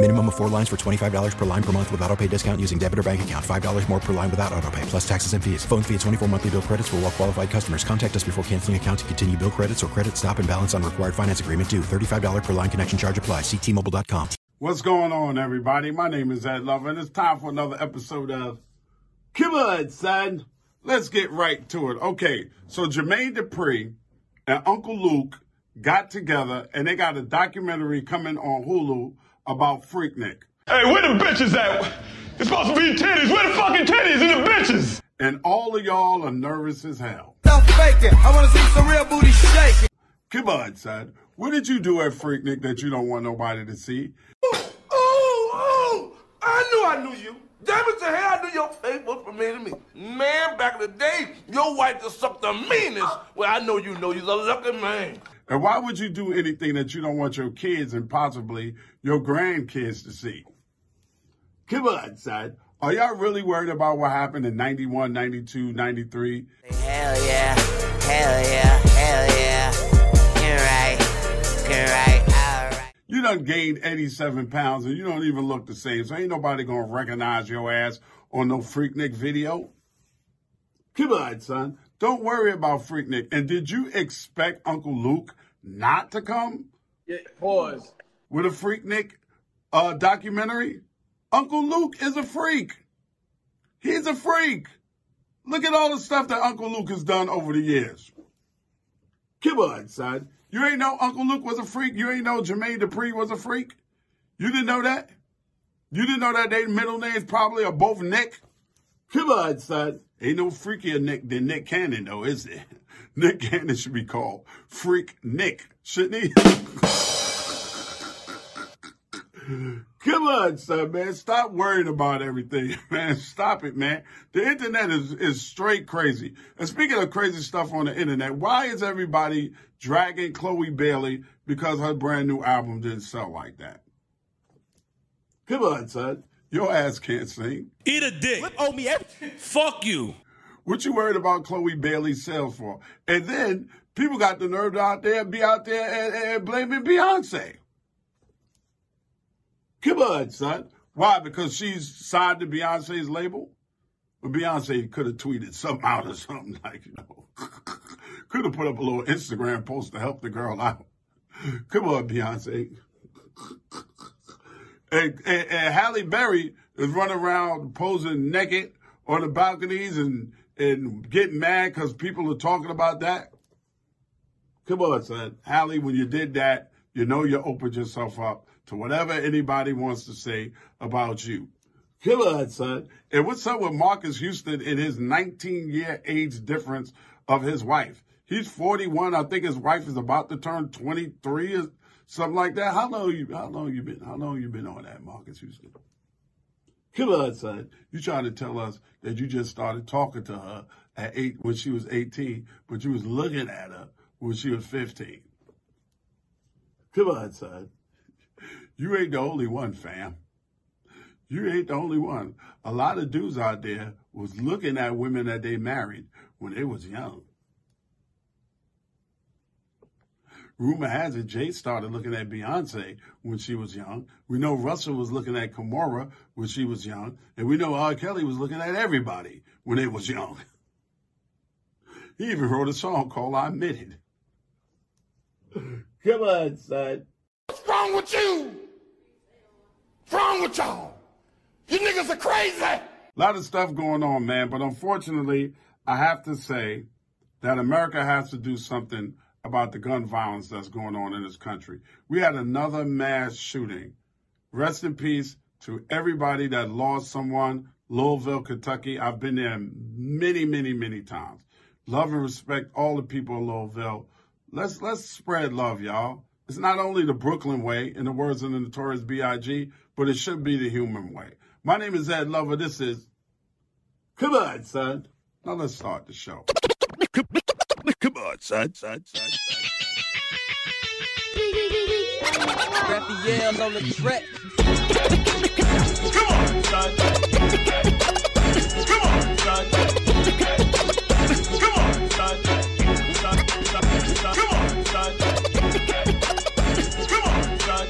Minimum of four lines for $25 per line per month with auto pay discount using debit or bank account. $5 more per line without auto pay, plus taxes and fees. Phone fee at 24 monthly bill credits for all well qualified customers. Contact us before canceling account to continue bill credits or credit stop and balance on required finance agreement due. $35 per line connection charge apply. Ctmobile.com. What's going on, everybody? My name is Ed Lover, and it's time for another episode of Come on, son. Let's get right to it. Okay, so Jermaine Dupri and Uncle Luke got together, and they got a documentary coming on Hulu about Freaknik. Hey, where the bitches at? It's supposed to be titties. Where the fucking titties and the bitches? And all of y'all are nervous as hell. Stop faking. I want to see some real booty shaking. Come on, son. What did you do at Freaknik that you don't want nobody to see? Oh, oh, I knew I knew you. Damn it to hell, I knew your face was familiar to me. Man, back in the day, your wife just sucked the meanest. Well, I know you know you're a lucky man. And why would you do anything that you don't want your kids and possibly your grandkids to see? Come on, son. Are y'all really worried about what happened in 91, 92, 93? Hell yeah. Hell yeah. Hell yeah. You're right. You're right. All right. You done gained 87 pounds and you don't even look the same. So ain't nobody gonna recognize your ass on no Freaknik video. Come on, son. Don't worry about Freaknik. And did you expect Uncle Luke not to come Yeah, pause. with a Freaknik uh, documentary? Uncle Luke is a freak. He's a freak. Look at all the stuff that Uncle Luke has done over the years. On, son. You ain't know Uncle Luke was a freak. You ain't know Jermaine Dupri was a freak. You didn't know that? You didn't know that their middle names probably are both Nick? Come on, son. Ain't no freakier Nick than Nick Cannon, though, is there? Nick Cannon should be called Freak Nick, shouldn't he? Come on, son, man. Stop worrying about everything, man. Stop it, man. The internet is, is straight crazy. And speaking of crazy stuff on the internet, why is everybody dragging Chloe Bailey because her brand new album didn't sell like that? Come on, son. Your ass can't sing. Eat a dick. owe me everything. Fuck you. What you worried about Chloe Bailey's sales for? And then people got the nerve to out there be out there and, and blaming Beyonce. Come on, son. Why? Because she's signed to Beyonce's label? Well, Beyonce could have tweeted something out or something like, you know, could have put up a little Instagram post to help the girl out. Come on, Beyonce. And, and, Halle Berry is running around posing naked on the balconies and, and getting mad because people are talking about that. Come on, son. Halle, when you did that, you know you opened yourself up to whatever anybody wants to say about you. Come on, son. And what's up with Marques Houston and his 19 year age difference of his wife? He's 41. I think his wife is about to turn 23 or something like that. How long you, how long you been, how long you been on that, Marques Houston? Come on, son. You trying to tell us that you just started talking to her at eight when she was 18, but you was looking at her when she was 15. Come on, son. You ain't the only one, fam. You ain't the only one. A lot of dudes out there was looking at women that they married when they was young. Rumor has it Jay started looking at Beyonce when she was young. We know Russell was looking at Kimora when she was young. And we know R. Kelly was looking at everybody when they was young. He even wrote a song called I Admit It. Come on, son. What's wrong with you? What's wrong with y'all? You niggas are crazy. A lot of stuff going on, man. But unfortunately, I have to say, that America has to do something about the gun violence that's going on in this country. We had another mass shooting. Rest in peace to everybody that lost someone. Louisville, Kentucky. I've been there many, many, many times. Love and respect all the people of Louisville. Let's let's spread love, y'all. It's not only the Brooklyn way, in the words of the notorious B.I.G., but it should be the human way. My name is Ed Lover. This is Come on, son. Now let's start the show. Come on, son, son, son, son. Raphael on the track. Come on, son. Come on, son. Come on, son. Son, son, son. Come on, son. Come on, son.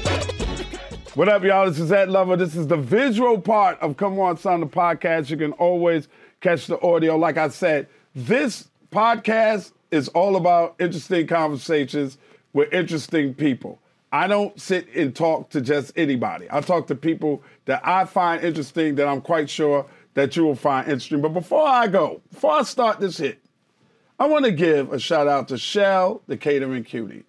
What up, y'all? This is Ed Lover. This is the visual part of Come On Son, the podcast. You can always catch the audio. Like I said, this podcast is all about interesting conversations with interesting people. I don't sit and talk to just anybody. I talk to people that I find interesting that I'm quite sure that you will find interesting. But before I go, before I start this hit, I want to give a shout out to Shell, the catering cutie.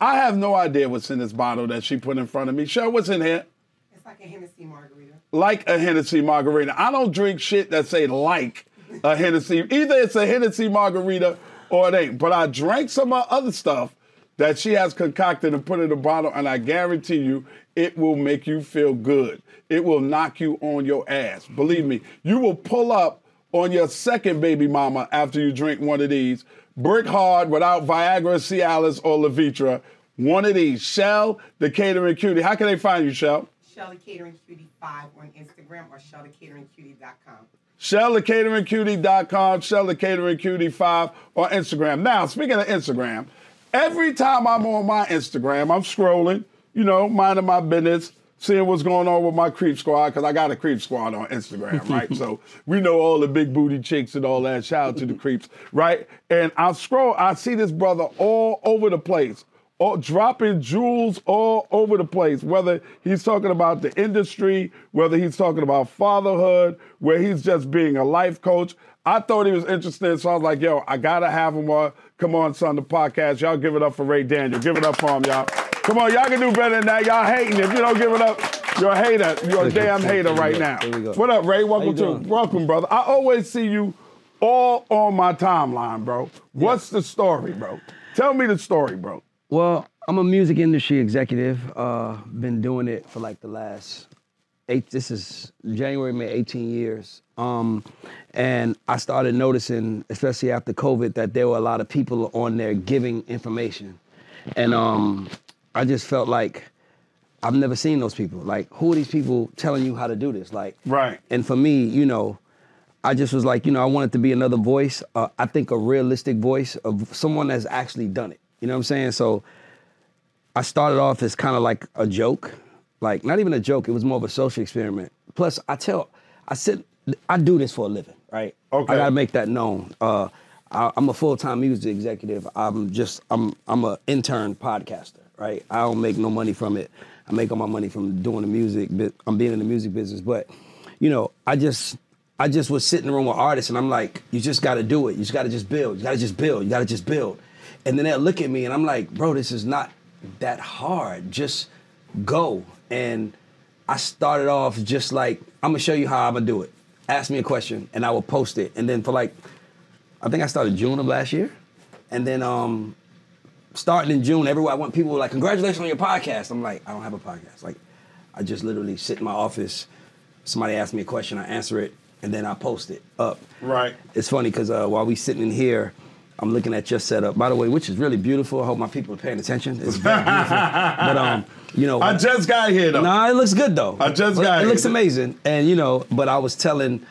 I have no idea what's in this bottle that she put in front of me. Shell, what's in here? It's like a Hennessy margarita. Like a Hennessy margarita. I don't drink shit that say like a Hennessy. Either it's a Hennessy margarita or it ain't. But I drank some of other stuff that she has concocted and put in a bottle, and I guarantee you it will make you feel good. It will knock you on your ass. Believe me, you will pull up on your second baby mama after you drink one of these. Brick hard without Viagra, Cialis, or Levitra. One of these. Shell, the catering cutie. How can they find you, Shell? Shelly Catering Cutie 5 on Instagram or ShellyCateringCutie.com. ShellTheCateringCutie.com, ShellTheCateringCutie5 on Instagram. Now, speaking of Instagram, every time I'm on my Instagram, I'm scrolling, you know, minding my business, seeing what's going on with my creep squad, because I got a creep squad on Instagram, right? so we know all the big booty chicks and all that. Shout out to the creeps, right? And I scroll, I see this brother all over the place. All, dropping jewels all over the place, whether he's talking about the industry, whether he's talking about fatherhood, where he's just being a life coach. I thought he was interesting, so I was like, yo, I gotta have him on Come On Son, the podcast. Y'all give it up for Ray Daniel. Give it up for him, y'all. Come on, y'all can do better than that. Y'all hating. If you don't give it up, you're a hater. You're a damn hater right now. What up, Ray? Welcome to welcome, brother. I always see you all on my timeline, bro. What's the story, bro? Tell me the story, bro. Well, I'm a music industry executive. Uh, been doing it for like the last eight. This is January, May, 18 years. Um, and I started noticing, especially after COVID, that there were a lot of people on there giving information, and um, I just felt like I've never seen those people. Like, who are these people telling you how to do this? Like, right. And for me, you know, I just was like, you know, I wanted to be another voice. Uh, I think a realistic voice of someone that's actually done it. You know what I'm saying? So I started off as kind of like a joke, like not even a joke. It was more of a social experiment. Plus, I tell, I said, I do this for a living, right? Okay. I gotta make that known. Uh, I, I'm a full time music executive. I'm just, I'm, I'm an intern podcaster, right? I don't make no money from it. I make all my money from doing the music. But I'm being in the music business, but you know, I just, I just was sitting in the room with artists, and I'm like, you just got to do it. You just got to just build. You got to just build. You got to just build. And then they'll look at me, and I'm like, bro, this is not that hard. Just go. And I started off just like, I'm gonna show you how I'm gonna do it. Ask me a question, and I will post it. And then for like, I think I started June of last year, and then um, starting in June, everywhere I went, people were like, "Congratulations on your podcast." I'm like, I don't have a podcast. Like, I just literally sit in my office. Somebody asks me a question, I answer it, and then I post it up. Right. It's funny because uh, while we sitting in here, I'm looking at your setup, by the way, which is really beautiful. I hope my people are paying attention. It's very beautiful. but um, you know, I just got here though. Nah, it looks good though. I just got It here. looks amazing, and you know, but I was telling,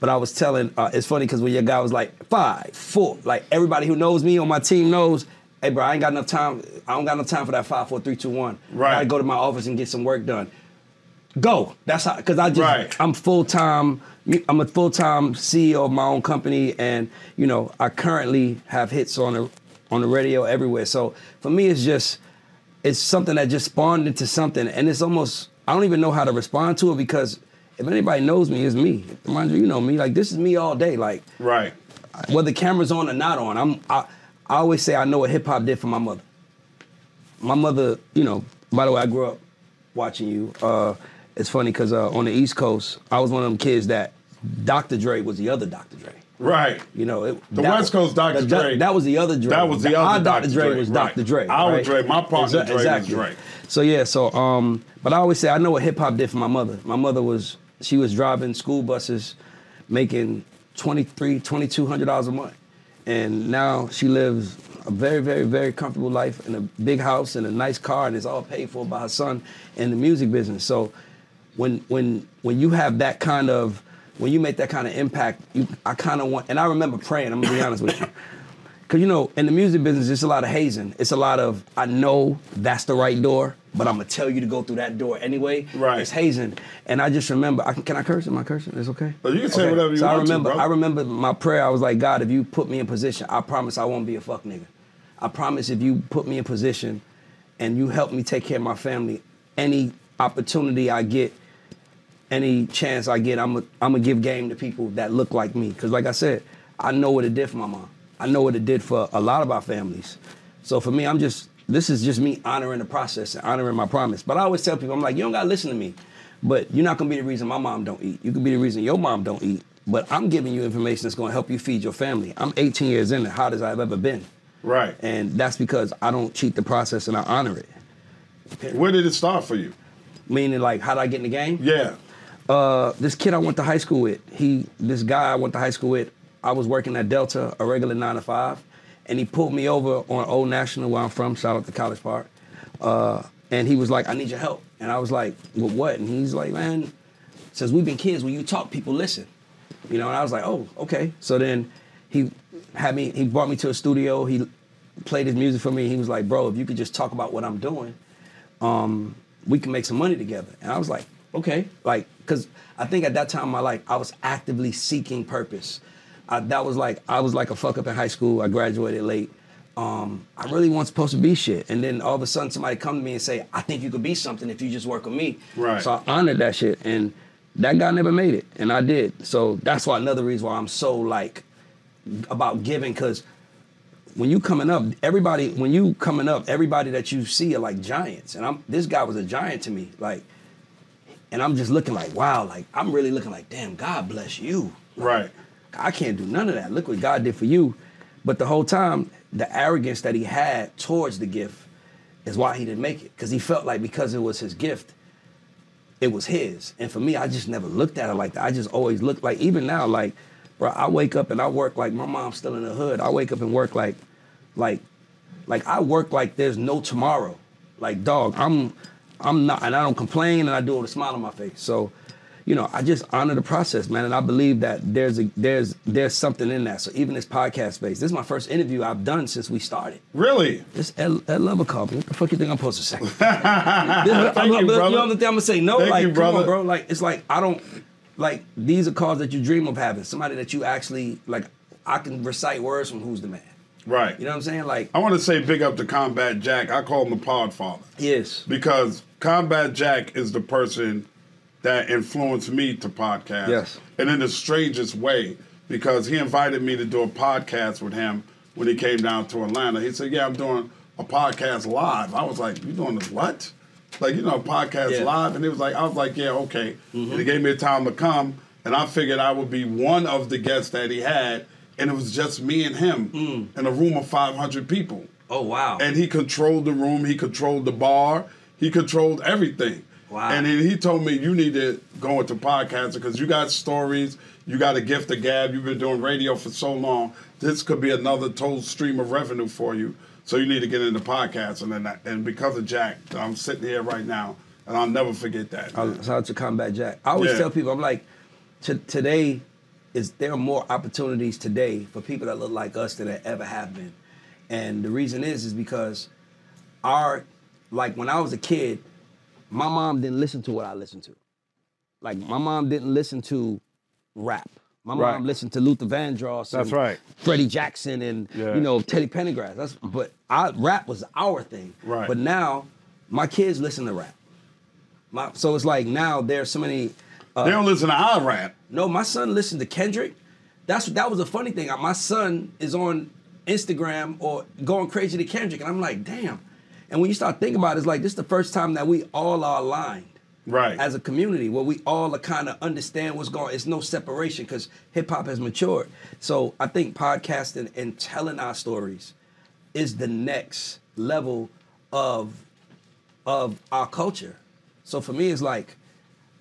but I was telling. Uh, it's funny because when your guy was like five, four, like everybody who knows me on my team knows. Hey, bro, I ain't got enough time. I don't got enough time for that five, four, three, two, one. Right. I gotta go to my office and get some work done. Go. That's how. Because I just, Right. I'm full time. I'm a full time CEO of my own company, and you know, I currently have hits on the on the radio everywhere. So for me, it's just it's something that just spawned into something, and it's almost I don't even know how to respond to it because if anybody knows me, it's me. Mind you, you know me. Like this is me all day. Like Right. whether cameras on or not on, I'm I, I always say I know what hip hop did for my mother. My mother, you know, by the way, I grew up watching you. Uh, it's funny because uh, on the East Coast, I was one of them kids that Dr. Dre was the other Dr. Dre. Right. You know, it, The that West Coast Dr. the Dre. That was the other Dre. That was the Our other Dr. Dr. Dre was right. Dr. Dre. Our right? Dre, my partner Exa- Dre was exactly. Dre. So yeah, so um, but I always say I know what hip hop did for my mother. My mother was she was driving school buses, making twenty three, twenty two hundred dollars a month, and now she lives a very, very, very comfortable life in a big house and a nice car, and it's all paid for by her son in the music business. So when when when you have that kind of when you make that kind of impact, you I kind of want and I remember praying. I'm gonna be honest with you. Cause you know, in the music business, it's a lot of hazing. It's a lot of I know that's the right door, but I'm gonna tell you to go through that door anyway. Right. It's hazing, and I just remember. I can, can I curse? Am I cursing? It's okay. Oh, you can say whatever you so I want to, remember. bro. I remember my prayer. I was like, God, if you put me in position, I promise I won't be a fuck nigga. I promise if you put me in position, and you help me take care of my family, any opportunity I get, any chance I get, I'm gonna I'm gonna give game to people that look like me. Cause like I said, I know what it did for my mom. I know what it did for a lot of our families. So for me, I'm just this is just me honoring the process and honoring my promise. But I always tell people, I'm like, you don't gotta listen to me, but you're not gonna be the reason my mom don't eat. You can be the reason your mom don't eat. But I'm giving you information that's gonna help you feed your family. I'm 18 years in, the hottest I've ever been. Right. And that's because I don't cheat the process and I honor it. Where did it start for you? Meaning, like, how did I get in the game? Yeah. Uh, this kid I went to high school with, he, this guy I went to high school with, I was working at Delta, a regular nine to five, and he pulled me over on Old National, where I'm from. Shout out to College Park. Uh, and he was like, "I need your help," and I was like, "With what?" And he's like, "Man, since we've been kids, when you talk, people listen." You know, and I was like, "Oh, okay." So then he had me. He brought me to a studio. He played his music for me. He was like, "Bro, if you could just talk about what I'm doing, um, we can make some money together." And I was like, "Okay," like, cause I think at that time in my life, I was actively seeking purpose. I, that was like I was like a fuck up in high school. I graduated late. Um, I really wasn't supposed to be shit. And then all of a sudden, somebody come to me and say, "I think you could be something if you just work with me." Right. So I honored that shit, and that guy never made it, and I did. So that's why another reason why I'm so like about giving, cause when you coming up, everybody when you coming up, everybody that you see are like giants, and I'm this guy was a giant to me, like, and I'm just looking like, wow, like I'm really looking like, damn, God bless you. Right. I can't do none of that. Look what God did for you. But the whole time, the arrogance that he had towards the gift is why he didn't make it. Because he felt like because it was his gift, it was his. And for me, I just never looked at it like that. I just always looked like, even now, like, bro, I wake up and I work like my mom's still in the hood. I wake up and work like, like, like I work like there's no tomorrow. Like, dog, I'm, I'm not, and I don't complain and I do it with a smile on my face. So, you know, I just honor the process, man, and I believe that there's a there's there's something in that. So even this podcast space, this is my first interview I've done since we started. Really? This Ed, Ed Lover called. What the fuck you think I'm supposed to say? Thank I'm, you, brother. You know what I'm gonna say? No, Thank like you, come on, bro. Like it's like I don't like these are calls that you dream of having. Somebody that you actually like. I can recite words from Who's the Man. Right. You know what I'm saying? Like I want to say big up to Combat Jack. I call him the Pod Father. Yes. Because Combat Jack is the person that influenced me to podcast. Yes. And in the strangest way, because he invited me to do a podcast with him when he came down to Atlanta. He said, Yeah, I'm doing a podcast live. I was like, You doing this what? Like, you know, a podcast Yeah. live? And he was like, I was like, Yeah, okay. And he mm-hmm. gave me a time to come, and I figured I would be one of the guests that he had, and it was just me and him hmm. in a room of 500 people. Oh wow. And he controlled the room, he controlled the bar, he controlled everything. Wow. And then he told me you need to go into podcasting because you got stories, you got a gift of gab, you've been doing radio for so long. This could be another total stream of revenue for you. So you need to get into podcasting and that, and because of Jack, I'm sitting here right now and I'll never forget that. I- Shout out to Combat Jack. I always Yeah. tell people, I'm like, t- today is there are more opportunities today for people that look like us than there ever have been, and the reason is is because our like when I was a kid, my mom didn't listen to what I listened to. Like my mom didn't listen to rap. My Right. mom listened to Luther Vandross. That's and right. Freddie Jackson and Yeah. you know Teddy Pendergrass. That's but I rap was our thing. Right. But now my kids listen to rap. My, so it's like now there's so many. Uh, They don't listen to our rap. No, my son listened to Kendrick, that's that was a funny thing. My son is on Instagram or going crazy to Kendrick, and I'm like, damn. And when you start thinking about it, it's like this is the first time that we all are aligned. Right. As a community, where we all are kind of understand what's going. It's no separation because hip hop has matured. So I think podcasting and telling our stories is the next level of of our culture. So for me, it's like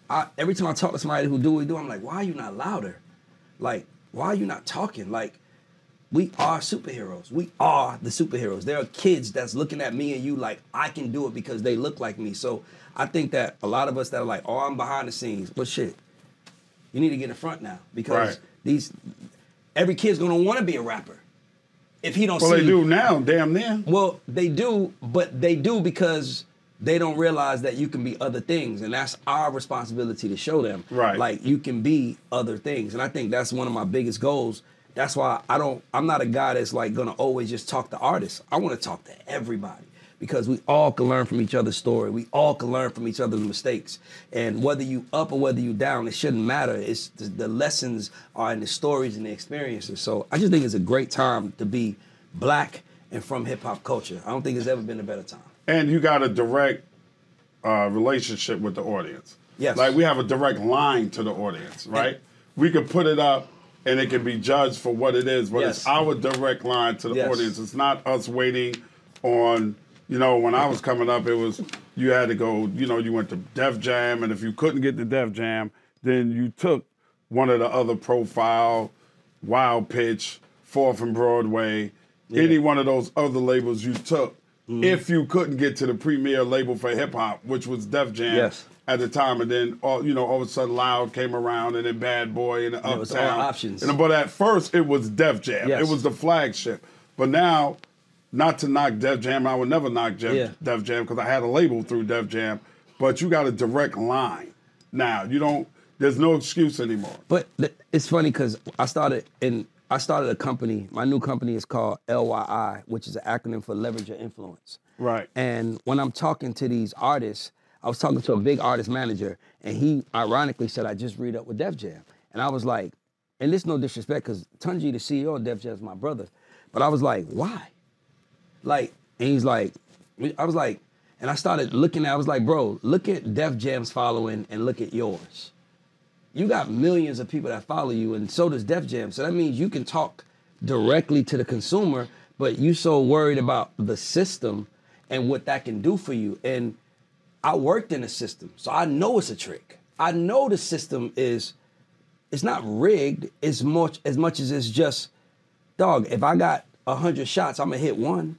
I, every time I talk to somebody who do what we do, I'm like, why are you not louder? Like, why are you not talking? Like, we are superheroes. We are the superheroes. There are kids that's looking at me and you like, I can do it because they look like me. So I think that a lot of us that are like, oh, I'm behind the scenes, but shit, you need to get in front now because Right. these every kid's gonna want to be a rapper. If he don't Well, see they do now, damn near. well, they do, but they do because they don't realize that you can be other things, and that's our responsibility to show them. Right. Like you can be other things, and I think that's one of my biggest goals. That's why I don't. I'm not a guy that's like gonna always just talk to artists. I want to talk to everybody because we all can learn from each other's story. We all can learn from each other's mistakes, and whether you up or whether you down, it shouldn't matter. It's the, the lessons are in the stories and the experiences. So I just think it's a great time to be black and from hip hop culture. I don't think there's ever been a better time. And you got a direct uh, relationship with the audience. Yes. Like we have a direct line to the audience, right? we could put it up and it can be judged for what it is, but it's our direct line to the Yes. audience. It's not us waiting on, you know, when I was coming up, it was you had to go, you know, you went to Def Jam, and if you couldn't get to Def Jam, then you took one of the other profile, Wild Pitch, Fourth and Broadway, any one of those other labels you took. Mm-hmm. If you couldn't get to the premier label for hip hop, which was Def Jam Yes. at the time, and then all you know, all of a sudden Loud came around, and then Bad Boy and it was all Uptown options. And but at first it was Def Jam. Yes. It was the flagship. But now, not to knock Def Jam, I would never knock Def, Yeah. Def Jam because I had a label through Def Jam. But you got a direct line now. You don't. There's no excuse anymore. But th- it's funny because I started in I started a company. My new company is called LYI, which is an acronym for Leverage Your Influence. Right. And when I'm talking to these artists, I was talking to a big artist manager, and he ironically said, "I just read up with Def Jam," and I was like, and this no disrespect because Tunji, the CEO of Def Jam, is my brother, but I was like, why? Like, and he's like, I was like, and I started looking at, I was like, bro, look at Def Jam's following and look at yours. You got millions of people that follow you, and so does Def Jam. So that means you can talk directly to the consumer, but you so worried about the system and what that can do for you. And I worked in the system, so I know it's a trick. I know the system is it's not rigged as much as much as it's just dog. If I got hundred shots, I'm gonna hit one,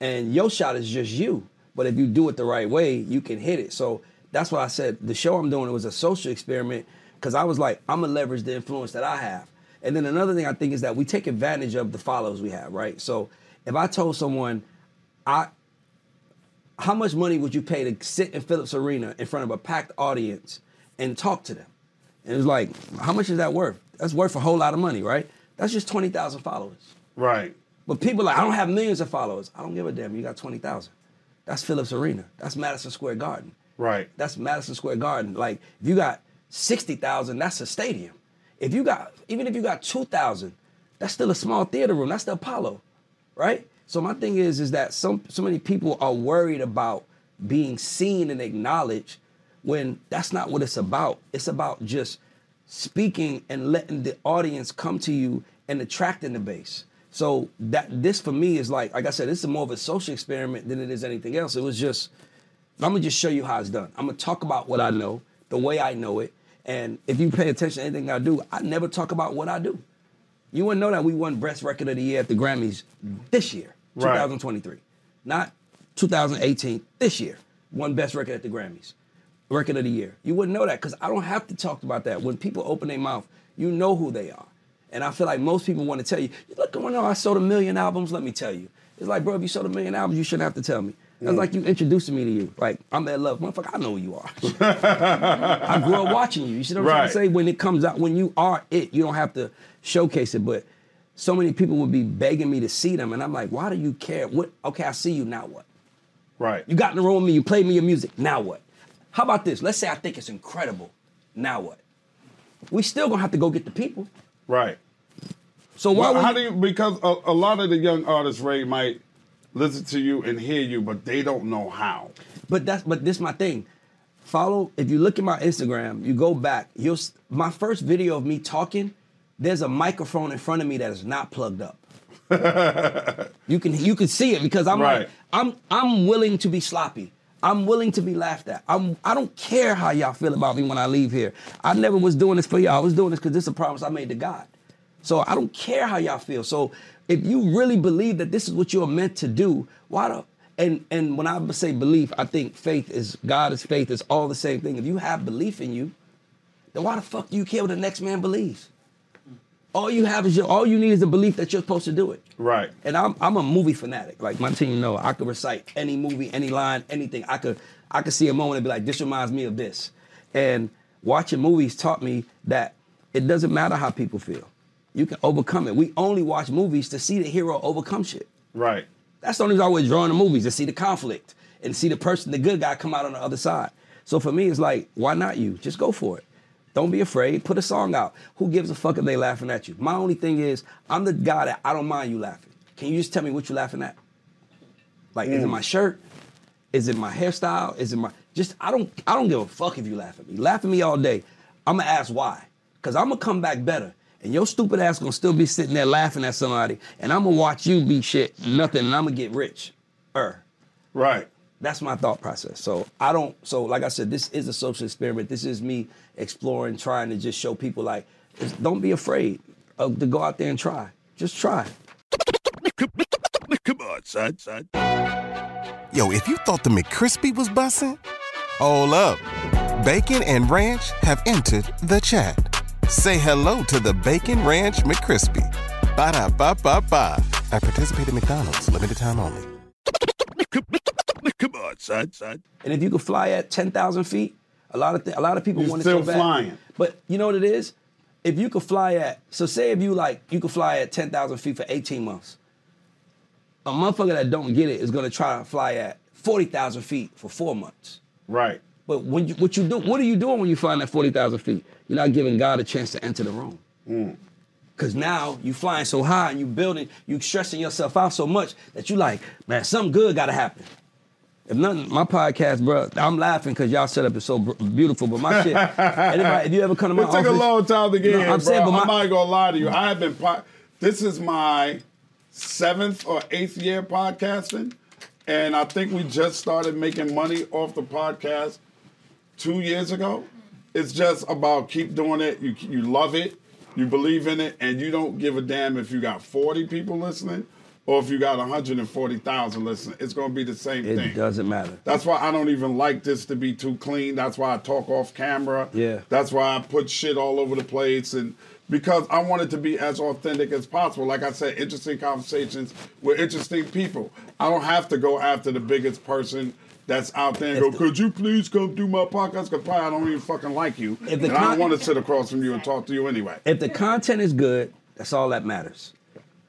and your shot is just you. But if you do it the right way, you can hit it. So that's why I said the show I'm doing it was a social experiment because I was like, I'm gonna leverage the influence that I have. And then another thing I think is that we take advantage of the followers we have, right? So if I told someone, I how much money would you pay to sit in Phillips Arena in front of a packed audience and talk to them? And it was like, how much is that worth? That's worth a whole lot of money, right? That's just 20,000 followers. Right. But people are like, I don't have millions of followers. I don't give a damn. You got 20,000. That's Phillips Arena. That's Madison Square Garden. Right. That's Madison Square Garden. Like, if you got 60,000, that's a stadium. If you got, even if you got 2,000, that's still a small theater room. That's the Apollo, right? So my thing is, is that some so many people are worried about being seen and acknowledged when that's not what it's about. It's about just speaking and letting the audience come to you and attracting the base. So that this for me is like, like I said, this is more of a social experiment than it is anything else. It was just, I'm gonna just show you how it's done. I'm gonna talk about what I know, the way I know it, and if you pay attention to anything I do, I never talk about what I do. You wouldn't know that we won Best Record of the Year at the Grammys this year, Right. 2023, not 2018. This year, won Best Record at the Grammys, Record of the Year. You wouldn't know that because I don't have to talk about that. When people open their mouth, you know who they are. And I feel like most people want to tell you, look, when I sold a million albums, let me tell you. It's like, bro, if you sold a million albums, you shouldn't have to tell me. That's Mm. like you introducing me to you. Like, I'm that love. Motherfucker, I know who you are. I grew up watching you. You see what I'm trying to say? When it comes out, when you are it, you don't have to showcase it. But so many people would be begging me to see them. And I'm like, why do you care? What? Okay, I see you. Now what? Right. You got in the room with me. You played me your music. Now what? How about this? Let's say I think it's incredible. Now what? We still gonna have to go get the people. Right. So why Well, would how you- do you? Because a, a lot of the young artists, Ray, might listen to you and hear you, but they don't know how. But that's but this my thing. Follow if you look at my Instagram, you go back. You'll my first video of me talking. There's a microphone in front of me that is not plugged up. you can you can see it because I'm Right. like I'm I'm willing to be sloppy. I'm willing to be laughed at. I'm I don't care how y'all feel about me when I leave here. I never was doing this for y'all. I was doing this because this is a promise I made to God. So I don't care how y'all feel. So if you really believe that this is what you're meant to do, why the and and when I say belief, I think faith is God is faith is all the same thing. If you have belief in you, then why the fuck do you care what the next man believes? All you have is your all you need is the belief that you're supposed to do it. Right. And I'm I'm a movie fanatic. Like my team know I could recite any movie, any line, anything. I could I could see a moment and be like, this reminds me of this. And watching movies taught me that it doesn't matter how people feel. You can overcome it. We only watch movies to see the hero overcome shit. Right. That's the only reason I always drawing the movies to see the conflict and see the person, the good guy, come out on the other side. So for me, it's like, why not you? Just go for it. Don't be afraid. Put a song out. Who gives a fuck if they laughing at you? My only thing is, I'm the guy that I don't mind you laughing. Can you just tell me what you laughing at? Like, is it Mm. my shirt? Is it my hairstyle? Is it my just? I don't. I don't give a fuck if you laugh at me. Laugh at me all day. I'm gonna ask why, cause I'm gonna come back better. And your stupid ass gonna still be sitting there laughing at somebody, and I'm gonna watch you be shit, nothing, and I'm gonna get rich. Er. Right. That's my thought process. So I don't. So like I said, this is a social experiment. This is me exploring, trying to just show people like, don't be afraid of, to go out there and try. Just try. Come on, son, son. Yo, if you thought the McCrispy was bussin', hold up. Bacon and Ranch have entered the chat. Say hello to the Bacon Ranch McCrispy. Ba-da-ba-ba-ba. At participating McDonald's, limited time only. Come on, son, son. And if you could fly at ten thousand feet, a lot of th- a lot of people You're want to still so bad. flying. But you know what it is? If you could fly at so say if you like you could fly at ten thousand feet for eighteen months. A motherfucker that don't get it is gonna try to fly at forty thousand feet for four months. Right. But when you what you do what are you doing when you find that forty thousand feet? You're not giving God a chance to enter the room. Mm. Cause now you flying so high and you building, you stressing yourself out so much that you like, man, something good gotta happen. If nothing, my podcast, bro, I'm laughing because y'all setup is so beautiful. But my shit, anybody, if you ever come to my it took office, a long time to get No, here, I'm bro. saying, but I'm my- not gonna lie to you. I have been. Po- this is my seventh or eighth year podcasting, and I think we just started making money off the podcast two years ago. It's just about keep doing it. You you love it, you believe in it, and you don't give a damn if you got 40 people listening or if you got 140,000 listening. It's gonna be the same it thing. It doesn't matter. That's why I don't even like this to be too clean. That's why I talk off camera. Yeah. That's why I put shit all over the place and because I want it to be as authentic as possible. Like I said, interesting conversations with interesting people. I don't have to go after the biggest person that's out there and go, the- could you please come do my podcast? Because probably I don't even fucking like you. If and the I don't want to sit across from you and talk to you anyway. If the content is good, that's all that matters.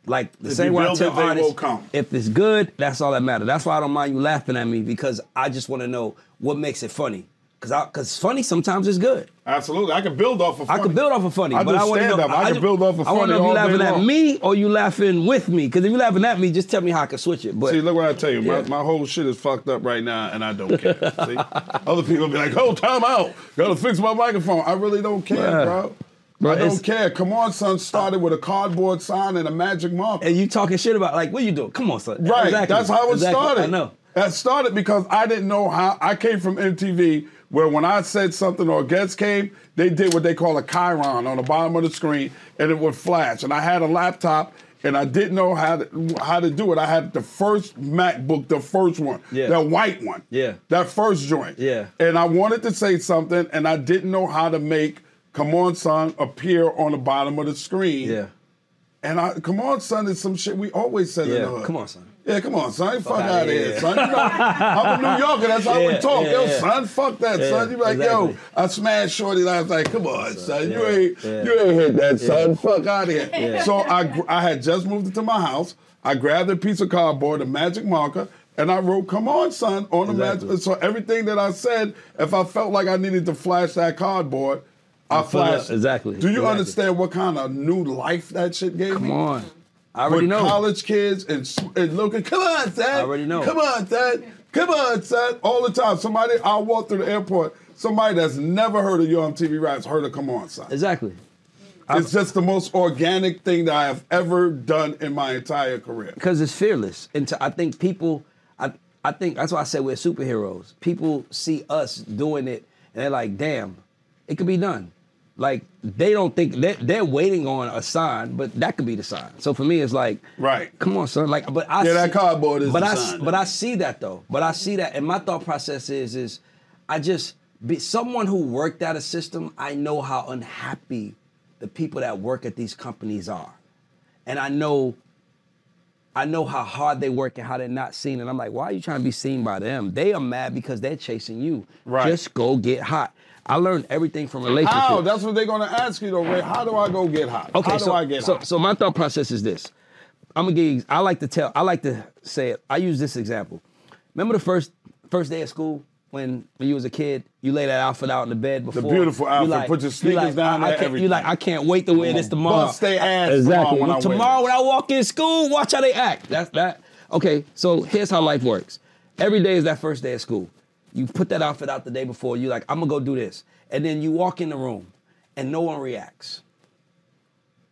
Like the If same way I tell it, artists, if it's good, that's all that matters. That's why I don't mind you laughing at me because I just want to know what makes it funny. Cause I, cause funny sometimes is good. Absolutely. I can build off of Funny. I can build off of funny, I but I want to know. stand-up. I can ju- build off of I wanna know if you laughing at long. me or you laughing with me. Cause if you laughing at me, just tell me how I can switch it. But See, look what I tell you. Yeah. My, my whole shit is fucked up right now, and I don't care. See, other people be like, "Oh, time out. Gotta fix my microphone." I really don't care, Yeah. bro. Bro, I don't care. Come on, son. Started with a cardboard sign and a magic marker. and you talking shit about like what you doing? Come on, son. Right. Exactly. That's how it Exactly. started. I know. That started because I didn't know how. I came from MTV where when I said something or a guest came, they did what they call a chyron on the bottom of the screen and it would flash. And I had a laptop and I didn't know how to, how to do it. I had the first MacBook, the first one, Yeah. that white one. Yeah. That first joint. Yeah. And I wanted to say something and I didn't know how to make Come On Son appear on the bottom of the screen. Yeah. And I, come on, son, is some shit we always said in the hood. Come on, son. Yeah, come on, son. Fuck, outta out of here, son. You know, I'm a New Yorker. That's how we talk. yeah, yo, yeah. son, fuck that, Yeah, son. You like, yo. I smashed Shorty last night. Come on, son. You yeah, ain't, yeah. you ain't hit that, Yeah. son. Fuck out of here. Yeah. So I, I had just moved into my house. I grabbed a piece of cardboard, a magic marker, and I wrote, "Come on, son," on the Exactly. magic. So everything that I said, if I felt like I needed to flash that cardboard. I flashed. exactly, Do you exactly. understand what kind of new life that shit gave me? Come on. I already know. college kids and, and looking, come on, son. I already know. Come on, son. Come on, son. All the time. Somebody, I'll walk through the airport. Somebody that's never heard of you on TV Raps heard of Come On, son. Exactly. It's just the most organic thing that I have ever done in my entire career. because it's fearless. And to, I think people, I, I think that's why I said we're superheroes. People see us doing it and they're like, damn, it could be done. Like they don't think they're, they're waiting on a sign, but that could be the sign. So for me, it's like, right, come on, son. Like, but I Yeah, that cardboard is but the I, sign. but I see that though. But I see that, and my thought process is, is I just be someone who worked at a system. I know how unhappy the people that work at these companies are, and I know I know how hard they work and how they're not seen. And I'm like, why are you trying to be seen by them? They are mad because they're chasing you. Right. Just go get hot. I learned everything from relationships. How? That's what they're gonna ask you though, Ray. How do I go get hot? Okay, How do so, I get so, hot? so my thought process is this. I'm gonna give you, I like to tell, I like to say it. I use this example. Remember the first first day of school when when you was a kid, you lay that outfit out in the bed before. The beautiful You outfit. Put your you sneakers down I, I there, can't, everything. You like, I can't wait to wear this tomorrow. bust ass exactly. tomorrow when I tomorrow when I walk in school, watch how they act. That's that. Okay, so here's how life works. Every day is that first day of school. You put that outfit out the day before. You're like, I'm gonna go do this, and then you walk in the room, and no one reacts.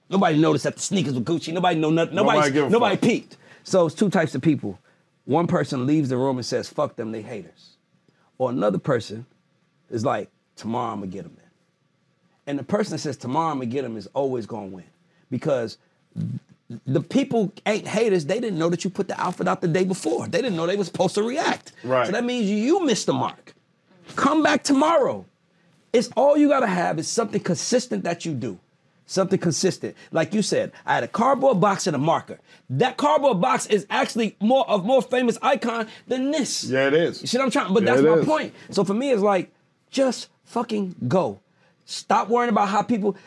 Nobody noticed that the sneakers were Gucci. Nobody know nothing. Nobody Nobody, nobody peeked. So it's two types of people. One person leaves the room and says, "Fuck them, they haters," or another person is like, "Tomorrow I'm gonna get them." Then, and the person that says, "Tomorrow I'm gonna get them," is always gonna win because the people ain't haters. They didn't know that you put the outfit out the day before. They didn't know they were supposed to react. Right. So that means you missed the mark. Come back tomorrow. It's all you gotta have is something consistent that you do. Something consistent. Like you said, I had a cardboard box and a marker. That cardboard box is actually more of more famous icon than this. Yeah, it is. You see what I'm trying? But Yeah, that's my is. point. So for me, it's like, just fucking go. Stop worrying about how people,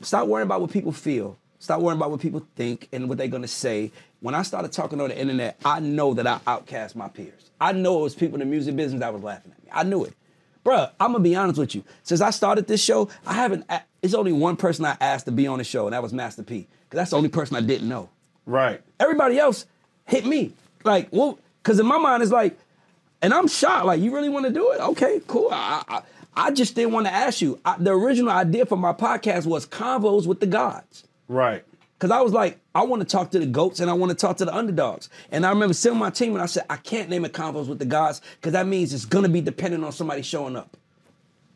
stop worrying about what people feel. Stop worrying about what people think and what they're gonna say. When I started talking on the internet, I know that I outcast my peers. I know it was people in the music business that was laughing at me. I knew it. Bruh, I'm gonna be honest with you. Since I started this show, I haven't, it's only one person I asked to be on the show, and that was Master P. Because that's the only person I didn't know. Right. Everybody else hit me. Like, well, because in my mind it's like, and I'm shocked. Like, you really want to do it? Okay, cool. I, I, I just didn't want to ask you. I, the original idea for my podcast was convos with the gods. Right. Because I was like, I want to talk to the goats and I want to talk to the underdogs. And I remember telling my team and I said, I can't name it convos with the gods because that means it's gonna be dependent on somebody showing up.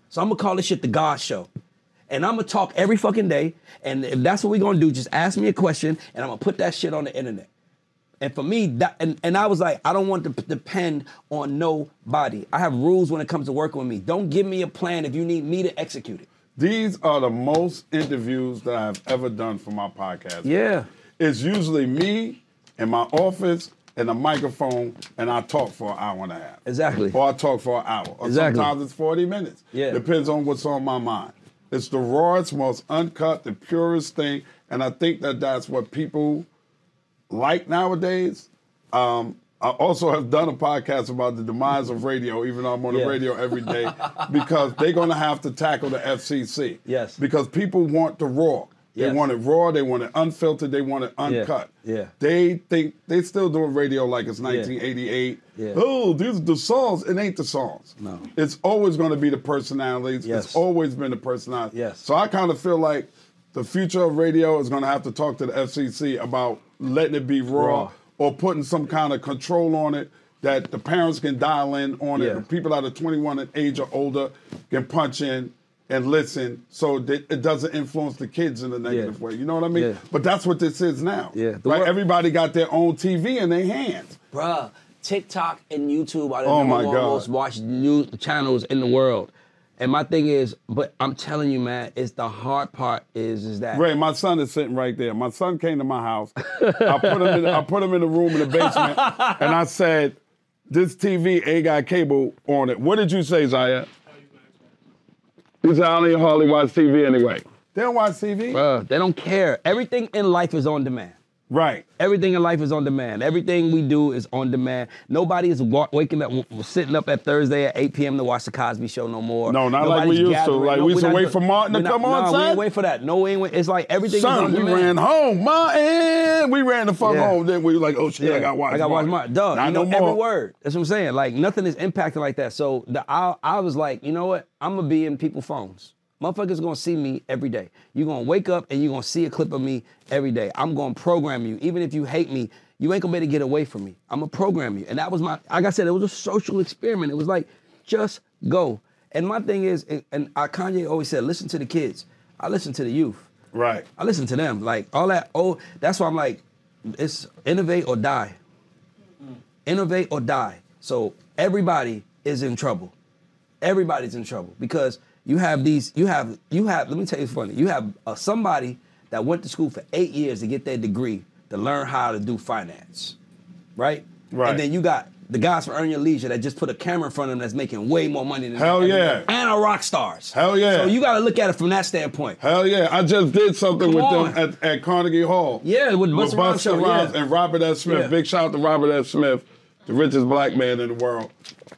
So I'm gonna call this shit the God Show. And I'm gonna talk every fucking day. And if that's what we're gonna do, just ask me a question and I'm gonna put that shit on the internet. And for me, that and, and I was like, I don't want to p- depend on nobody. I have rules when it comes to working with me. Don't give me a plan if you need me to execute it. These are the most interviews that I've ever done for my podcast. Yeah. It's usually me in my office and a microphone, and I talk for an hour and a half. Exactly. Or I talk for an hour. Or Exactly. sometimes it's 40 minutes. Yeah. Depends on what's on my mind. It's the rawest, most uncut, the purest thing. And I think that that's what people like nowadays. Um, I also have done a podcast about the demise of radio, even though I'm on Yeah. the radio every day, because they're going to have to tackle the FCC. Yes. Because people want the raw. They Yes. want it raw. They want it unfiltered. They want it uncut. Yeah. They think they still doing radio like it's 1988. Yeah. Oh, these are the songs. It ain't the songs. No. It's always going to be the personalities. Yes. It's always been the personality. Yes. So I kind of feel like the future of radio is going to have to talk to the FCC about letting it be raw, Raw. Or putting some kind of control on it that the parents can dial in on it. Yeah. The people that are 21 and age or older can punch in and listen so that it doesn't influence the kids in a negative way. You know what I mean? Yeah. But that's what this is now. Yeah. The Right? wor- Everybody got their own TV in their hands. Bruh, TikTok and YouTube are the Oh number my one God. most watched news channels in the world. And my thing is, but I'm telling you, man, it's the hard part is is that Ray, my son is sitting right there. My son came to my house. I put him in. I put him in the room in the basement, and I said, "This TV ain't got cable on it." What did you say, Zaya? He said, "I don't even hardly watch TV anyway." They don't watch TV. Bruh, they don't care. Everything in life is on demand. Right. Everything in life is on demand. Everything we do is on demand. Nobody is wa- waking up, sitting up at Thursday at 8 p.m. to watch the Cosby Show no more. No, not like we Nobody's used to. Like, we we're used to wait for Martin to not- come on, nah, we son. wait for that. No, we ain't wait. It's like everything is Son, on we ran home, Martin. We ran the fuck Yeah. home. Then we were like, oh shit, I got watch. I got watch Martin. my dog. You know no more. every word. That's what I'm saying. Like nothing is impacting like that. So the I, I was like, you know what? I'm gonna be in people's phones. Motherfuckers gonna see me every day. You're gonna wake up and you're gonna see a clip of me every day. I'm gonna program you. Even if you hate me, you ain't gonna be able to get away from me. I'm gonna program you. And that was my, like I said, it was a social experiment. It was like, just go. And my thing is, and- I, Kanye always said, listen to the kids. I listen to the youth. Right. I listen to them. Like all that. Oh, that's why I'm like, it's innovate or die. Mm. Innovate or die. So everybody is in trouble. Everybody's in trouble because you have these. You have. You have. Let me tell you funny. You have uh, somebody that went to school for eight years to get their degree to learn how to do finance, right? Right. And then you got the guys from Earn Your Leisure that just put a camera in front of them that's making way more money than Hell them. yeah. and are rock stars. Hell yeah. So you got to look at it from that standpoint. Hell yeah! I just did something Come with on. them at, at Carnegie Hall. Yeah, with Busta Rhymes Rhymes yeah. and Robert F. Smith. Yeah. Big shout out to Robert F. Smith, the richest black man in the world,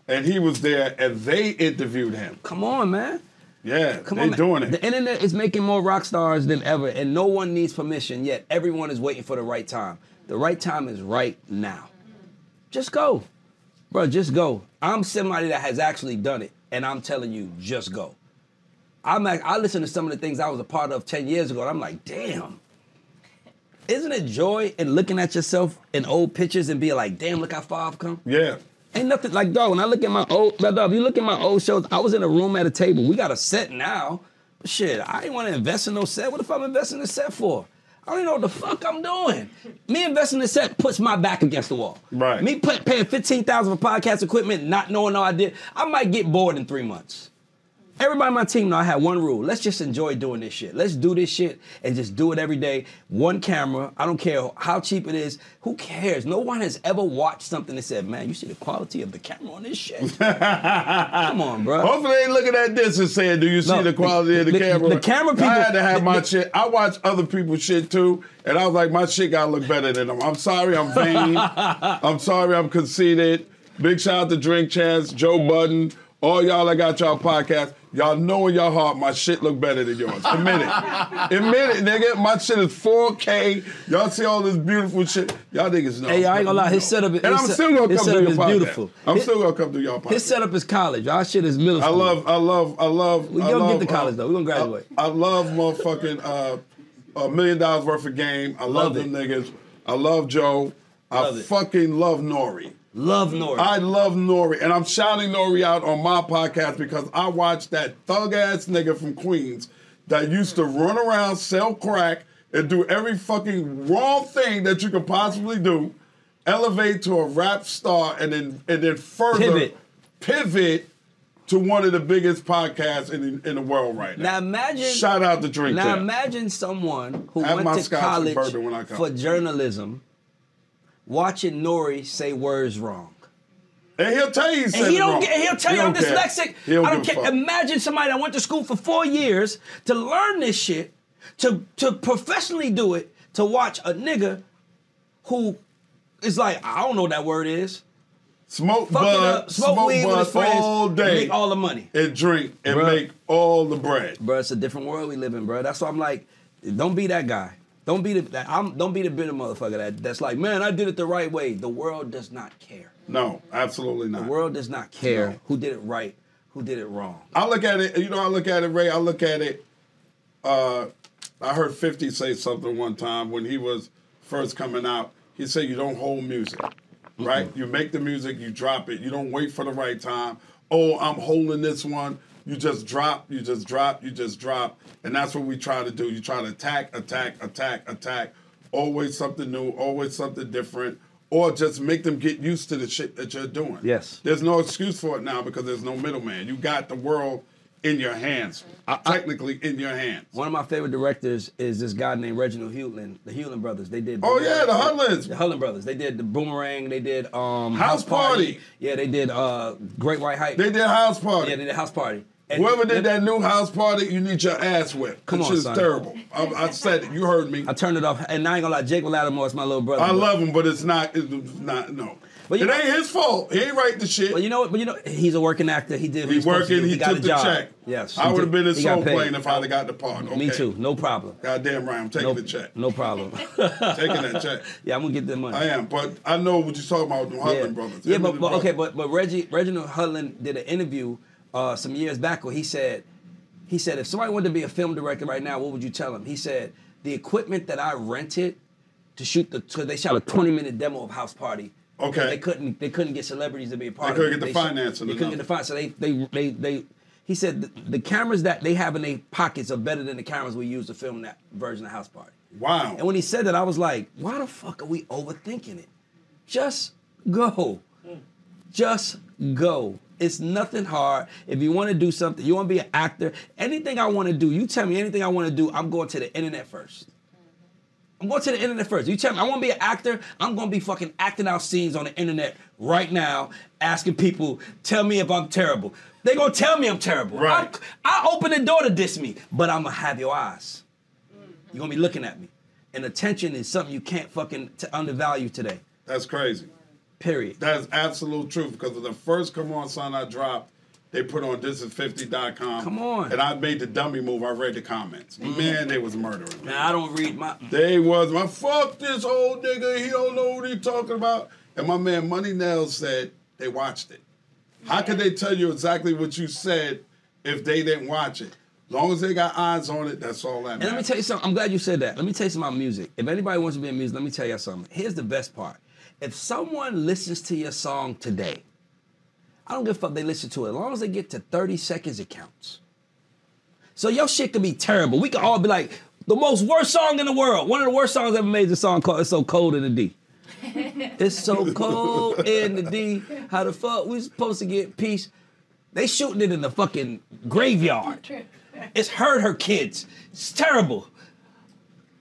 and he was there, and they interviewed him. Come on, man. Yeah, Come they on, man. doing it. The internet is making more rock stars than ever, and no one needs permission yet. Everyone is waiting for the right time. The right time is right now. Just go, bro. Just go. I'm somebody that has actually done it, and I'm telling you, just go. I'm like, I listen to some of the things I was a part of 10 years ago, and I'm like, damn. Isn't it joy in looking at yourself in old pictures and being like, damn, look how far I've come? Yeah. Ain't nothing like dog. When I look at my old, but dog, if you look at my old shows, I was in a room at a table. We got a set now. But shit, I ain't want to invest in no set. What if I'm investing in a set for? I don't even know what the fuck I'm doing. Me investing in a set puts my back against the wall. Right. Me pay, paying fifteen thousand for podcast equipment, not knowing all I did, I might get bored in three months. Everybody on my team know I had one rule. Let's just enjoy doing this shit. Let's do this shit and just do it every day. One camera. I don't care how cheap it is. Who cares? No one has ever watched something and said, man, you see the quality of the camera on this shit. Come on, bro. Hopefully they ain't looking at this and saying, "Do you see No, the quality of the, the- camera?" the camera people- I had to have the- my the- shit. I watch other people's shit too, and I was like, "My shit gotta look better than them." I'm sorry, I'm vain. I'm sorry, I'm conceited. Big shout out to Drink Champs, Joe Budden, all y'all that got y'all podcast. Y'all know in your heart my shit look better than yours. Admit it. Admit it, nigga. My shit is 4K. Y'all see all this beautiful shit. Y'all niggas know. Hey, I ain't gonna lie, his setup is- And I'm still gonna come to setup your is podcast. beautiful. I'm His- still gonna come to your podcast. His setup is college. Our shit is middle school. I love, I love, I love. We gonna get to college, uh, though. We gonna graduate. I, I love motherfucking uh, a million dollars worth of game. I love, Love them it. niggas. I love Joe. Love I it. fucking love Nori. Love Nori. I love Nori, and I'm shouting Nori out on my podcast because I watched that thug ass nigga from Queens that used to run around, sell crack, and do every fucking wrong thing that you could possibly do, elevate to a rap star, and then and then further Pivot. pivot to one of the biggest podcasts in the, in the world right now. Now imagine. Shout out to Drink Now imagine someone who Have went to college when I come. for journalism, watching Nori say words wrong. And he'll tell you He said and he don't. Wrong. Get, he'll tell He you I'm care. dyslexic. He don't I don't care. Imagine somebody that went to school for four years to learn this shit, to to professionally do it, to watch a nigga who is like, I don't know what that word is. Smoke Fuck bud, smoke, smoke weed with his friends, all day. make all the money. and drink and Bruh. make all the bread. Bro, it's a different world we live in, bro. That's why I'm like, don't be that guy. Don't be the that, I'm, don't be the bitter motherfucker that that's like, man, I did it the right way. The world does not care. No, absolutely not. The world does not care No. who did it right, who did it wrong. I look at it, you know, I look at it, Ray. I look at it. Uh, I heard 50 say something one time when he was first coming out. He said, You don't hold music, right? You make the music, you drop it. You don't wait for the right time. Oh, I'm holding this one. You just drop, you just drop, you just drop. And that's what we try to do. You try to attack, attack, attack, attack. Always something new, always something different. Or just make them get used to the shit that you're doing. Yes. There's no excuse for it now because there's no middleman. You got the world in your hands, technically in your hands. One of my favorite directors is this guy named Reginald Hudlin, the Hudlin brothers. They did. Oh, yeah, the Hudlins. The Hudlin brothers. They did the Boomerang. They did um, House Party. Yeah, they did uh, Great White Hype. They did House Party. Yeah, they did House Party. Whoever did that new house party, you need your ass whipped. Come on, son. terrible. I, I said it. You heard me. I turned it off, and I ain't gonna lie, Jake Latimore is my little brother. I love him, but it's not. It's not. No. But it know- ain't his fault. He ain't write the shit. But you know what? But you know, he's a working actor. He did. He to working. do. He, got took a the job. check. Yes, I would have been in He soul plane if I'd have got the part. Okay. Me too. No problem. Goddamn right. I'm taking No, the check. no problem. taking that check. Yeah, I'm gonna get that money. I am, but I know what you're talking about with the yeah. Brothers. Yeah, but, but the okay, but but Reggie Reginald Hudlin did an interview uh, some years back where he said he said if somebody wanted to be a film director right now, what would you tell them? He said the equipment that I rented to shoot the so they shot a 20 minute demo of House Party. Okay. They couldn't they couldn't get celebrities to be a part of it. They couldn't it. get the shot- financing They couldn't get the enough. finance. So they they they they he said the, the cameras that they have in their pockets are better than the cameras we use to film that version of House Party. Wow. And when he said that, I was like, why the fuck are we overthinking it? Just go. Just go. It's nothing hard. If you want to do something, you want to be an actor, anything I want to do, you tell me anything I want to do, I'm going to the internet first. I'm going to the internet first. You tell me I want to be an actor, I'm going to be fucking acting out scenes on the internet right now, asking people, tell me if I'm terrible. They going to tell me I'm terrible. Right. I, I open the door to diss me, but I'm going to have your eyes. You're going to be looking at me. And attention is something you can't fucking t- undervalue today. That's crazy. Period. That's absolute truth because of the first Come On Son I dropped, they put on thisis50.com. Come on. And I made the dummy move. I read the comments. Mm-hmm. Man, they was murdering. me. Now, I don't read my. They was my fuck this old nigga. He don't know what he talking about. And my man Money Nails said they watched it. How could they tell you exactly what you said if they didn't watch it? As long as they got eyes on it, that's all that And let me tell you something. I'm glad you said that. Let me tell you something about music. If anybody wants to be in music, let me tell you something. Here's the best part. If someone listens to your song today, I don't give a fuck they listen to it. As long as they get to 30 seconds, it counts. So your shit could be terrible. We could all be like, the most worst song in the world. One of the worst songs ever made is a song called It's So Cold in the D. It's so cold in the D. How the fuck we supposed to get peace? They shooting it in the fucking graveyard. It's hurt her kids. It's terrible.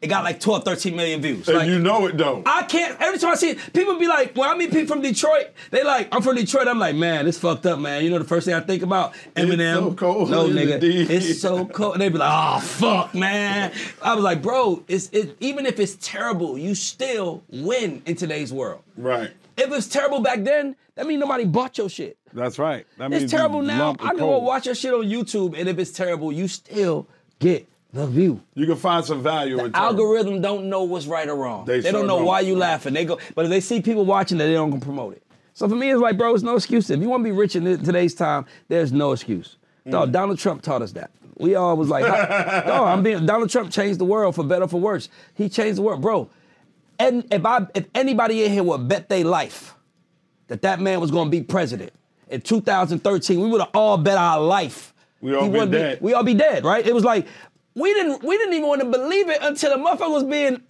It got like 12, 13 million views. And Like, you know it though. I can't. Every time I see it, people be like, when I meet people from Detroit, they like, I'm from Detroit. I'm like, man, it's fucked up, man. You know the first thing I think about? Eminem. It's so cold no, nigga. D. It's so cold. And they be like, oh, fuck, man. I was like, bro, it's it, even if it's terrible, you still win in today's world. Right. If it's terrible back then, that means nobody bought your shit. That's right. That means It's terrible now. I go watch your shit on YouTube, and if it's terrible, you still get the view. You can find some value in terrible. Algorithm don't know what's right or wrong. They They, don't know why you laughing. They go, but if they see people watching it, they don't gonna promote it. So for me, it's like, bro, it's no excuse. If you want to be rich in today's time, there's no excuse. Mm. Dog, Donald Trump taught us that. We all was like, no, I'm being. Donald Trump changed the world for better or for worse. He changed the world, bro. And if I, if anybody in here would bet their life that that man was gonna be president in 2013, we would have all bet our life. We all be dead. we all be dead, right? It was like we didn't we didn't even want to believe it until the motherfucker was being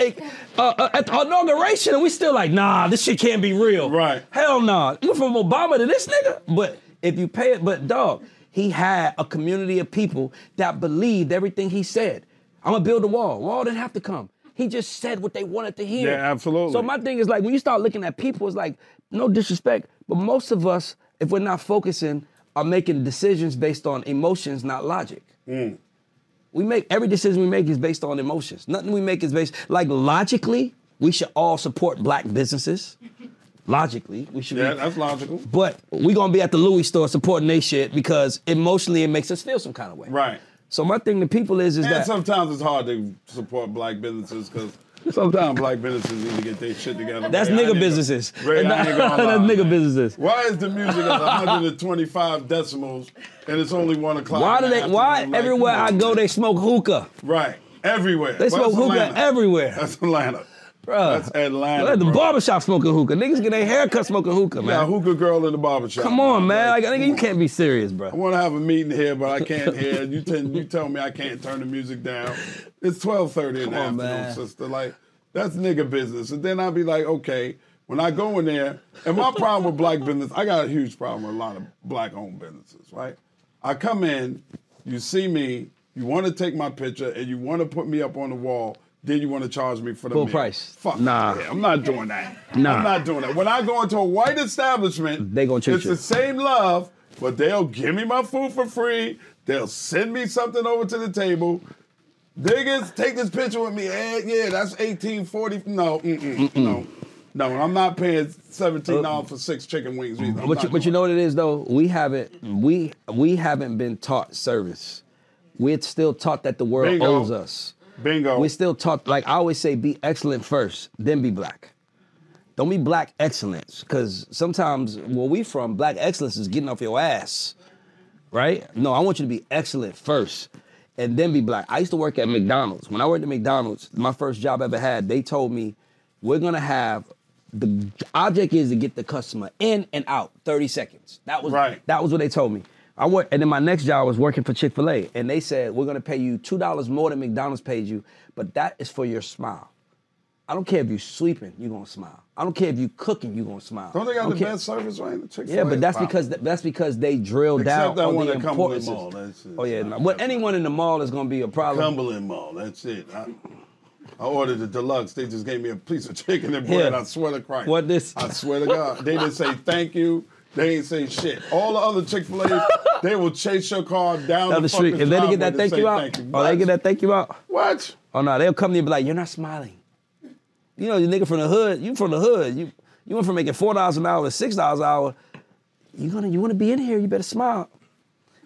uh, uh, at the inauguration, and we still like, nah, this shit can't be real. Right? Hell nah. Went from Obama to this nigga. But if you pay it, but dog, he had a community of people that believed everything he said. I'm gonna build a wall. Wall didn't have to come. He just said what they wanted to hear. Yeah, absolutely. So my thing is like when you start looking at people, it's like no disrespect, but most of us, if we're not focusing, are making decisions based on emotions, not logic. Mm. We make every decision we make is based on emotions. Nothing we make is based like logically. We should all support black businesses. Logically, we should. Yeah, be, that's logical. But we're gonna be at the Louis store supporting they shit because emotionally it makes us feel some kind of way. Right. So my thing to people is is and that sometimes it's hard to support black businesses because sometimes black businesses need to get their shit together. That's Ray, nigga businesses. Gonna, Ray, That's nigga businesses. Why is the music at 125 decimals and it's only one o'clock? Why do they? Why? Like, everywhere I go they smoke hookah? Right. Everywhere. They Well, smoke hookah everywhere. That's Atlanta. Bruh. That's Atlanta. At the bro. barbershop smoking hookah. Niggas get their haircut smoking hookah, You got a man. hookah girl in the barbershop. Come on, man. Like, nigga, you can't be serious, bro. I want to have a meeting here, but I can't hear. You tell, you tell me I can't turn the music down. It's twelve thirty in the on, afternoon, man. sister. Like that's nigga business. And then I'll be like, okay. When I go in there, and my problem with black business, I got a huge problem with a lot of black-owned businesses. Right? I come in, you see me, you want to take my picture, and you want to put me up on the wall. Then you want to charge me for the Full meal. price. Fuck Nah. yeah, I'm not doing that. Nah. I'm not doing that. When I go into a white establishment, They gonna treat it's you. the same love but they'll give me my food for free. They'll send me something over to the table. Niggas, take this picture with me. Eh, yeah, that's eighteen forty. No, mm-mm, no, no. I'm not paying seventeen dollars for six chicken wings. Either. But you, but you know what it is though? We haven't we we haven't been taught service. We're still taught that the world Bingo. owes us. Bingo. We're still taught like I always say, be excellent first, then be black. Don't be black excellence, because sometimes where we from, black excellence is getting off your ass, right? No, I want you to be excellent first, and then be black. I used to work at McDonald's. When I worked at McDonald's, my first job I ever had, they told me we're gonna have the object is to get the customer in and out 30 seconds. That was Right. that was what they told me. I work, and then my next job was working for Chick Fil A, and they said we're gonna pay you two dollars more than McDonald's paid you, but that is for your smile. I don't care if you're sleeping, you're gonna smile. I don't care if you're cooking, you're gonna smile. Don't they got the care- best service right? In the Chick-fil-A? Yeah, but that's Wow. because that's because they drill Except down that on one the at Cumberland importance. Mall, that's it. Oh yeah, no. but anyone in the mall is gonna be a problem. Cumberland Mall. That's it. I, I ordered the deluxe. They just gave me a piece of chicken and bread. Yeah. I swear to Christ. What this? I swear to God. They didn't say thank you. They ain't say shit. All the other Chick Fil A's, they will chase your car down, Down the street, fucking if they get that thank you out, Thank you. oh they get that thank you out. What? Oh no, they'll come to you and be like, "You're not smiling." You know, you nigga from the hood. You from the hood. You you went from making four dollars an hour to six dollars an hour. You gonna you want to be in here? You better smile.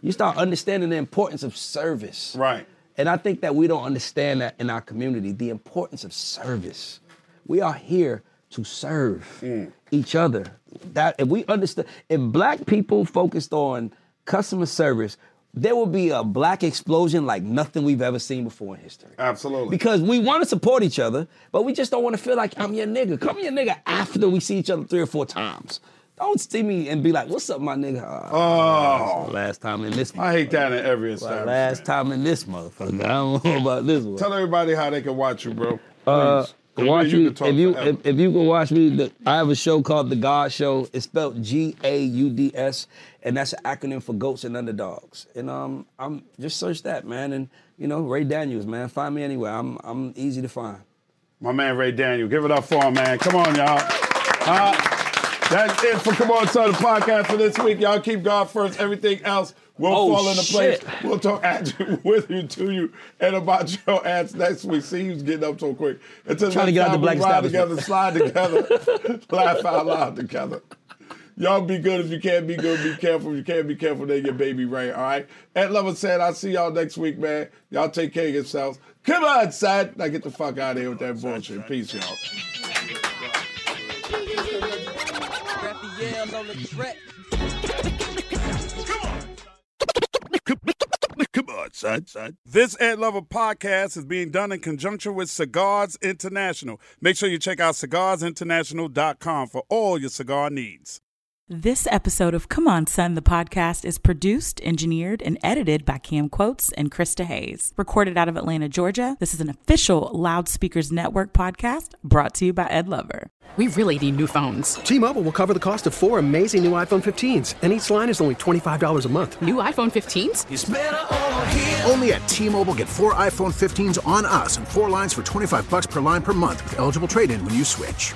You start understanding the importance of service. Right. And I think that we don't understand that in our community, the importance of service. We are here to serve Mm. each other. That if we understand, if black people focused on customer service, there will be a black explosion like nothing we've ever seen before in history. Absolutely. Because we want to support each other, but we just don't want to feel like I'm your nigga. Come your nigga after we see each other three or four times. Don't see me and be like, "What's up, my nigga?" Oh. last time in this. I hate that in every establishment. last time in this motherfucker. I don't know about this one. Tell everybody how they can watch you, bro. Uh, Watch me and me can talk if you forever. if, if you can watch me. The, I have a show called The God Show. It's spelled G A U D S, and that's an acronym for Goats and Underdogs. And um, I'm just search that man, and you know Ray Daniels, man. Find me anywhere. I'm I'm easy to find. My man Ray Daniel. Give it up for him, man. Come on, y'all. Uh, that's it for Come On Son, the podcast for this week. Y'all keep God first. Everything else will Oh, fall into place. We'll talk at you, with you, to you, and about your ass next week. See, who's getting up so quick. Until Trying to next get out the black we ride together, slide together, laugh out loud together. Y'all be good if you can't be good. Be careful if you can't be careful. Then your baby right. All right. Ed Lover said, "I'll see y'all next week, man. Y'all take care of yourselves. Come on, son. Now get the fuck out of here with that bullshit. Peace, y'all." Raphael on the track. Come on, son, son. This Ed Lover podcast is being done in conjunction with Cigars International. Make sure you check out cigarsinternational.com for all your cigar needs. This episode of Come On Son, the podcast, is produced, engineered, and edited by Cam Quotes and Krista Hayes. Recorded out of Atlanta, Georgia, this is an official Loudspeakers Network podcast brought to you by Ed Lover. We really need new phones. T-Mobile will cover the cost of four amazing new iPhone 15s, and each line is only $25 a month. New iPhone 15s? Only at T-Mobile get four iPhone 15s on us and four lines for 25 bucks per line per month with eligible trade-in when you switch.